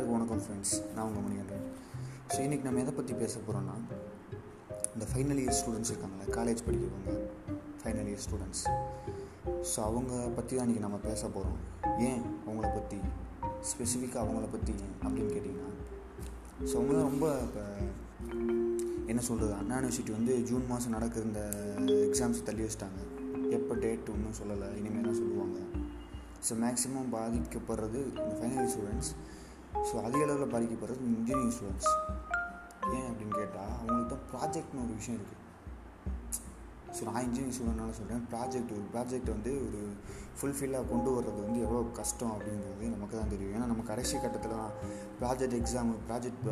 எல்லாருக்கும் வணக்கம் ஃப்ரெண்ட்ஸ் நான் உங்கள் மணிகண்டன் ஸோ இன்றைக்கி நம்ம எதை பற்றி பேச போகிறோன்னா இந்த ஃபைனல் இயர் ஸ்டூடெண்ட்ஸ் இருக்காங்களே காலேஜ் படிக்கிறவங்க ஃபைனல் இயர் ஸ்டூடெண்ட்ஸ் ஸோ அவங்க பற்றி தான் இன்றைக்கி நம்ம பேச போகிறோம் ஏன் அவங்கள பற்றி ஸ்பெசிஃபிக்காக அவங்கள பற்றி அப்படின்னு கேட்டிங்கன்னா ஸோ அவங்க தான் ரொம்ப இப்போ என்ன சொல்கிறது அண்ணா யூனிவர்சிட்டி வந்து ஜூன் மாதம் நடக்கிற இந்த எக்ஸாம்ஸ் தள்ளி வச்சிட்டாங்க. எப்போ டேட் ஒன்றும் சொல்லலை. இனிமேல் தான் சொல்லுவாங்க. ஸோ மேக்ஸிமம் பாதிக்கப்படுறது இந்த ஃபைனல் இயர் ஸ்டூடெண்ட்ஸ் ஸோ அதிக அளவில் பாதிக்கப்படுறது இன்ஜினியரிங் ஸ்டூடெண்ட்ஸ் ஏன் அப்படின்னு கேட்டால் அவங்களுக்கு தான் ப்ராஜெக்ட்னு ஒரு விஷயம் இருக்குது ஸோ நான் இன்ஜினியரிங் ஸ்டூடெண்ட்னால சொல்கிறேன் ப்ராஜெக்ட் ஒரு ப்ராஜெக்ட் வந்து ஒரு ஃபுல்ஃபில்லாக கொண்டு வர்றது வந்து எவ்வளோ கஷ்டம் அப்படிங்கிறது நமக்கு தான் தெரியும். ஏன்னா நம்ம கடைசி கட்டத்தில் தான் ப்ராஜெக்ட் எக்ஸாம் ப்ராஜெக்ட்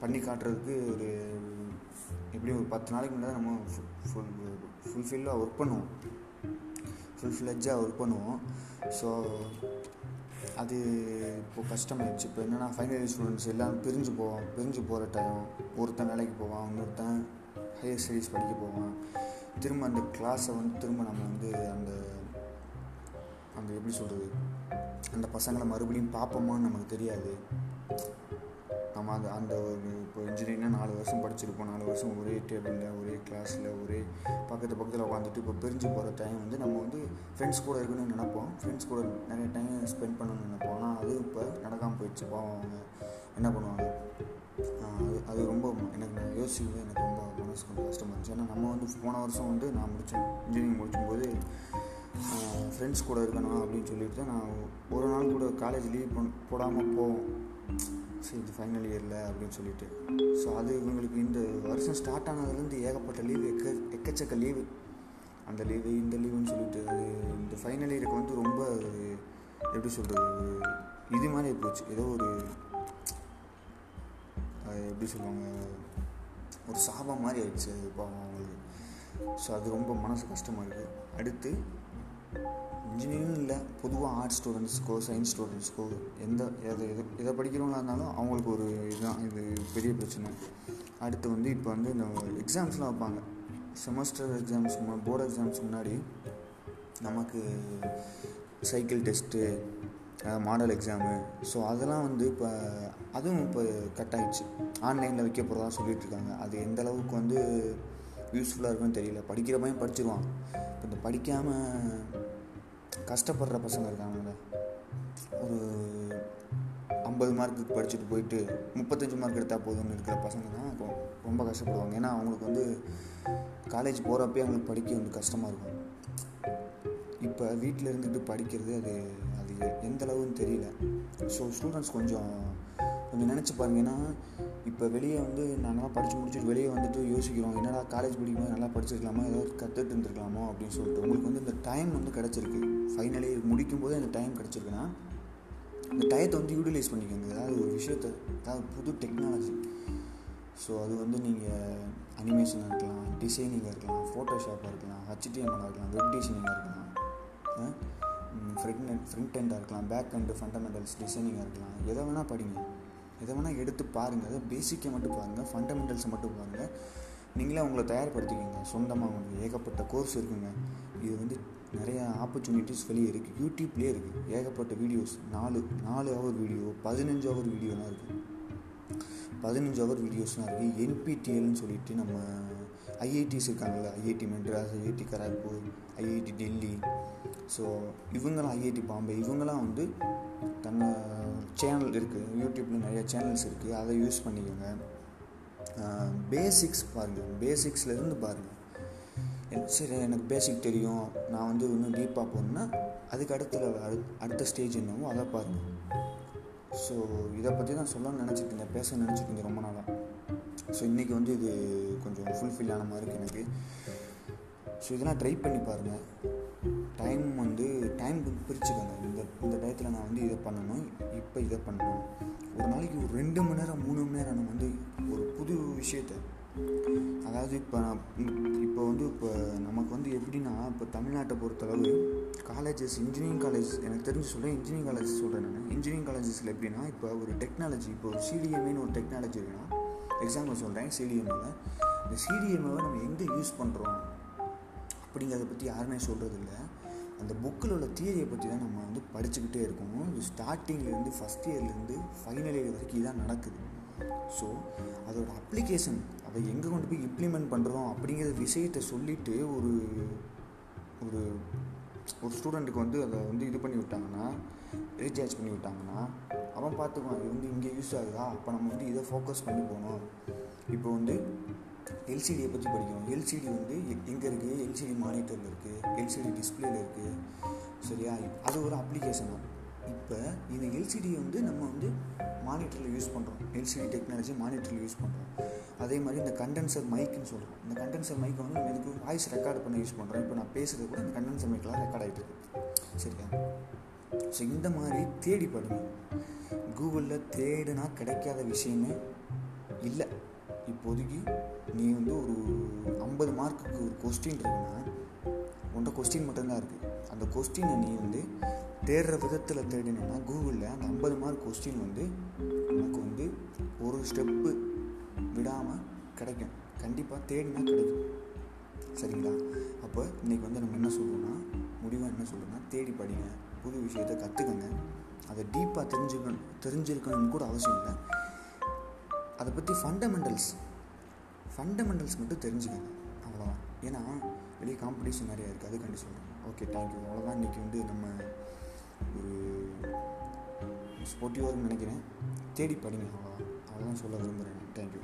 பண்ணி காட்டுறதுக்கு ஒரு எப்படியும் ஒரு பத்து நாளைக்கு முன்னாடி நம்ம ஃபுல் ஃபுல்ஃபில்லாக ஒர்க் பண்ணுவோம். ஃபுல் ஃப்ளெட்ஜாக ஒர்க் பண்ணுவோம். ஸோ அது இப்போ கஷ்டமாயிடுச்சு. இப்போ என்னென்னா ஃபைனல் இயர் ஸ்டூடெண்ட்ஸ் எல்லாம் பிரிஞ்சு போவோம் பிரிஞ்சு போகிற டைம் ஒருத்தன் வேலைக்கு போவான் இன்னொருத்தன் ஹையர் ஸ்டடீஸ் படிக்க போவான். திரும்ப அந்த கிளாஸை வந்து திரும்ப நம்ம வந்து அந்த அந்த எப்படி சொல்கிறது அந்த பசங்களை மறுபடியும் பார்ப்போமான்னு நமக்கு தெரியாது. நம்ம அந்த அந்த ஒரு இப்போ இன்ஜினியரிங்னா நாலு வருஷம் படிச்சிருப்போம். நாலு வருஷம் ஒரே டேபிளில் ஒரே கிளாஸில் ஒரே பக்கத்து பக்கத்தில் உட்காந்துட்டு இப்போ பிரிஞ்சு போகிற டைம் வந்து நம்ம வந்து ஃப்ரெண்ட்ஸ் கூட இருக்கணும்னு நினைப்போம். ஃப்ரெண்ட்ஸ் கூட நிறைய டைம் ஸ்பெண்ட் பண்ணணும்னு நினைப்போம். ஆனால் அது இப்போ நடக்காமல் போயிடுச்சு. பாவம் அவங்க என்ன பண்ணுவாங்க? அது அது ரொம்ப எனக்கு நான் யோசிக்கவே எனக்கு ரொம்ப மனசு கொஞ்சம் கஷ்டமாக இருந்துச்சு. ஏன்னா நம்ம வந்து போன வருஷம் வந்து நான் முடித்தேன் இன்ஜினியரிங் முடிக்கும்போது ஃப்ரெண்ட்ஸ் கூட இருக்கணும் அப்படின்னு சொல்லிட்டு தான் நான் ஒரு நாள் கூட காலேஜ் லீவ் பண் போடாமல் போவோம். சரி இது ஃபைனல் இயரில் அப்படின்னு சொல்லிட்டு. ஸோ அது இவங்களுக்கு இந்த வருஷம் ஸ்டார்ட் ஆனதுலேருந்து ஏகப்பட்ட லீவு எக்க எக்கச்சக்க லீவு அந்த லீவு இந்த லீவுன்னு சொல்லிட்டு அது இந்த ஃபைனல் இயருக்கு வந்து ரொம்ப ஒரு எப்படி சொல்கிறது ஒரு இது மாதிரி போச்சு. ஏதோ ஒரு எப்படி சொல்லுவாங்க ஒரு சாபம் மாதிரி ஆயிடுச்சு அது பாவம் அவங்களுக்கு. ஸோ அது ரொம்ப மனசு கஷ்டமாக இருக்குது அடுத்து இன்ஜினியரிங் இல்லை பொதுவாக ஆர்ட்ஸ் ஸ்டூடெண்ட்ஸ்க்கோ சயின்ஸ் ஸ்டூடெண்ட்ஸ்க்கோ எந்த எதை எது எதை படிக்கிறவங்களா இருந்தாலும் அவங்களுக்கு ஒரு இதுதான் இது பெரிய பிரச்சனை. அடுத்து வந்து இப்போ வந்து இந்த எக்ஸாம்ஸ்லாம் வைப்பாங்க. செமஸ்டர் எக்ஸாம்ஸ் போர்டு எக்ஸாம்ஸ் முன்னாடி நமக்கு cycle test model exam so அதெல்லாம் வந்து இப்போ அதுவும் இப்போ கட் ஆகிடுச்சு ஆன்லைனில் வைக்க போகிறதா சொல்லிகிட்ருக்காங்க அது எந்த அளவுக்கு வந்து யூஸ்ஃபுல்லாக இருக்குன்னு தெரியல. படிக்கிற பையன் படிச்சிருவான். இப்போ இந்த படிக்காமல் கஷ்டப்படுற பசங்க இருக்காங்கல்ல. ஒரு ஐம்பது மார்க்குக்கு படிச்சுட்டு போயிட்டு முப்பத்தஞ்சு மார்க் எடுத்தால் போதும்னு இருக்கிற பசங்க தான் ரொம்ப கஷ்டப்படுவாங்க. ஏன்னா அவங்களுக்கு வந்து காலேஜ் போகிறப்பே அவங்களுக்கு படிக்க வந்து கஷ்டமாக இருக்கும். இப்போ வீட்டில் இருந்துட்டு படிக்கிறது அது அது எந்த அளவுன்னு தெரியல. ஸோ ஸ்டூடெண்ட்ஸ் கொஞ்சம் கொஞ்சம் நினச்சி பாருங்க ஏன்னா இப்போ வெளியே வந்து நாங்களாம் படித்து முடிச்சுட்டு வெளியே வந்துட்டு யோசிக்கிறோம் என்னடா காலேஜ் படிக்கும்போது நல்லா படிச்சிருக்கலாமா? ஏதாவது கற்றுட்டு இருந்துருக்கலாமோ? அப்படின்னு சொல்லிட்டு உங்களுக்கு வந்து இந்த டைம் வந்து கிடச்சிருக்கு. ஃபைனலி முடிக்கும் போது அந்த டைம் கிடச்சிருக்குன்னா இந்த டயத்தை வந்து யூட்டிலைஸ் பண்ணிக்கோங்க. ஏதாவது ஒரு விஷயத்தை ஏதாவது புது டெக்னாலஜி ஸோ அது வந்து நீங்கள் அனிமேஷனாக இருக்கலாம் டிசைனிங்காக இருக்கலாம் ஃபோட்டோஷாப்பாக இருக்கலாம் ஹச்டிஎம்எல்லாக இருக்கலாம் வெப் டிசைனிங்காக இருக்கலாம். ஃப்ரண்ட் ஃப்ரண்ட் எண்டாக இருக்கலாம் பேக் அண்டு ஃபண்டமெண்டல்ஸ் டிசைனிங்காக இருக்கலாம். எதை வேணால் படிங்க. எதை வேணால் எடுத்து பாருங்கள் அதை பேசிக்கை மட்டும் பாருங்கள் ஃபண்டமெண்டல்ஸை மட்டும் பாருங்கள் நீங்களே உங்களை தயார்படுத்திக்கோங்க சொந்தமாக உங்களுக்கு ஏகப்பட்ட கோர்ஸ் இருக்குங்க. இது வந்து நிறைய ஆப்பர்ச்சுனிட்டிஸ் வெளியே இருக்குது யூடியூப்லேயே இருக்குது ஏகப்பட்ட வீடியோஸ் நாலு நாலு ஹவர் வீடியோ பதினஞ்சு ஹவர் வீடியோலாம் இருக்குது பதினஞ்சு ஹவர் வீடியோஸ்லாம் இருக்குது என்பிடிஎல்னு சொல்லிட்டு நம்ம ஐஐடிஸ் இருக்காங்கல்ல. IIT Madras IIT Kharagpur IIT Delhi so இவங்களாம் ஐஐடி பாம்பே இவங்களாம் வந்து தன்னை சேனல் இருக்குது யூடியூப்பில் நிறைய சேனல்ஸ் இருக்குது அதை யூஸ் பண்ணிக்கோங்க. பேசிக்ஸ் பாருங்கள் பேசிக்ஸ்லேருந்து பாருங்கள் சரி எனக்கு பேசிக் தெரியும். நான் வந்து இன்னும் டீப்பாக போகணுன்னா அதுக்கு அடுத்த அடுத்த ஸ்டேஜ் என்னவோ அதை பாருங்கள் ஸோ இதை பற்றி தான் சொல்லணும்னு நினச்சிட்டு இருந்தேன் பேச நினச்சிட்டு இருந்தேன் ரொம்ப நாளாக ஸோ இன்றைக்கி வந்து இது கொஞ்சம் ஃபுல்ஃபில் ஆன மாதிரி இருக்குது எனக்கு. ஸோ இதெல்லாம் ட்ரை பண்ணி பாருங்கள் டைம் வந்து டைம் பிரிச்சுக்கோங்க. இந்த இந்த டயத்தில் நான் வந்து இதை பண்ணணும் இப்போ இதை பண்ணணும். ஒரு நாளைக்கு ஒரு ரெண்டு மணி நேரம் மூணு மணி நேரம் நம்ம வந்து ஒரு புது விஷயத்த அதாவது இப்போ நான் இப்போ வந்து இப்போ நமக்கு வந்து எப்படின்னா இப்போ தமிழ்நாட்டை பொறுத்தளவு காலேஜஸ் இன்ஜினியரிங் காலேஜ் எனக்கு தெரிஞ்சு சொல்கிறேன் இன்ஜினியரிங் காலேஜ் சொல்கிறேன் நான். இன்ஜினியரிங் காலேஜஸில் எப்படின்னா இப்போ ஒரு டெக்னாலஜி இப்போ ஒரு சிடிஎம்ஏன்னு ஒரு டெக்னாலஜி இருக்குன்னா எக்ஸாம்பிள் சொல்கிறேன் சிடிஎம்ஏவில் இந்த சிடிஎம்ஏவை நம்ம எங்கே யூஸ் பண்ணுறோம் அப்படிங்கிறத பற்றி யாருமே சொல்கிறது இல்லை அந்த புக்கில் உள்ள தியரியை பற்றி தான் நம்ம வந்து படிச்சுக்கிட்டே இருக்கோம். இது ஸ்டார்டிங்லேருந்து ஃபஸ்ட் இயர்லேருந்து ஃபைனல் இயர் வரைக்கும் இதான் நடக்குது. ஸோ அதோட அப்ளிகேஷன் அதை எங்கே கொண்டு போய் இம்ப்ளிமெண்ட் பண்ணுறோம் அப்படிங்கிற விஷயத்தை சொல்லிவிட்டு ஒரு ஒரு ஒரு ஸ்டூடெண்ட்டுக்கு வந்து அதை வந்து இது பண்ணி விட்டாங்கன்னா ரீசார்ஜ் பண்ணி விட்டாங்கன்னா அவன் பார்த்துக்குவான் இது வந்து இங்கே யூஸ் ஆகுதா? அப்போ நம்ம வந்து இதை ஃபோக்கஸ் பண்ணி போகணும். இப்போ வந்து எல்சிடியை பற்றி படிக்கணும். எல்சிடி வந்து எங்கே இருக்குது எல்சிடி மானிட்டரில் இருக்குது எல்சிடி டிஸ்பிளேல இருக்குது சரியா? அது ஒரு அப்ளிகேஷன் தான். இப்போ இந்த எல்சிடி வந்து நம்ம வந்து மானிட்டரில் யூஸ் பண்ணுறோம் எல்சிடி டெக்னாலஜி மானிட்டரில் யூஸ் பண்ணுறோம் அதே மாதிரி இந்த கண்டென்சர் மைக்குன்னு சொல்கிறோம் இந்த கண்டென்சர் மைக்கை வந்து நம்ம இதுக்கு வாய்ஸ் ரெக்கார்ட் பண்ண யூஸ் பண்ணுறோம் இப்போ நான் பேசுகிறது கூட இந்த கண்டென்சர் மைக்கெலாம் ரெக்கார்ட் ஆகிட்டு இருக்கு. சரியா? ஸோ இந்த மாதிரி தேடி படுங்க கூகுளில் தேடுனா கிடைக்காத விஷயமே இல்லை. இப்போதைக்கு நீ வந்து ஒரு ஐம்பது மார்க்குக்கு ஒரு கொஸ்டின் இருக்குன்னா உன்ட்ட கொஸ்டின் மட்டும்தான் இருக்குது அந்த கொஸ்டினை நீ வந்து தேடுற விதத்தில் தேடினா கூகுளில் அந்த ஐம்பது மார்க் கொஸ்டின் வந்து உனக்கு வந்து ஒரு ஸ்டெப்பு விடாமல் கிடைக்கும். கண்டிப்பாக தேடினா கிடைக்கும். சரிங்களா? அப்போ இன்றைக்கி வந்து நம்ம என்ன சொல்கிறோன்னா முடிவாக என்ன சொல்கிறோன்னா தேடி படிங்க. புது விஷயத்தை கற்றுக்கங்க அதை டீப்பாக தெரிஞ்சுக்கணும் தெரிஞ்சிருக்கணும்னு கூட அவசியம் இல்லை. அதை பற்றி ஃபண்டமெண்டல்ஸ் ஃபண்டமெண்டல்ஸ் மட்டும் தெரிஞ்சுக்கோங்க. அவ்வளோதான் ஏன்னா வெளியே காம்படிஷன் நிறையா இருக்குது அதுக்காண்டி சொல்கிறேன் ஓகே தேங்க்யூ அவ்வளோதான் இன்றைக்கி வந்து நம்ம ஒரு ஸ்போர்ட்டிவாக நினைக்கிறேன். தேடி படிங்க. அவ்வளோதான் அவ்வளோதான் சொல்ல விரும்புகிறேன் தேங்க்யூ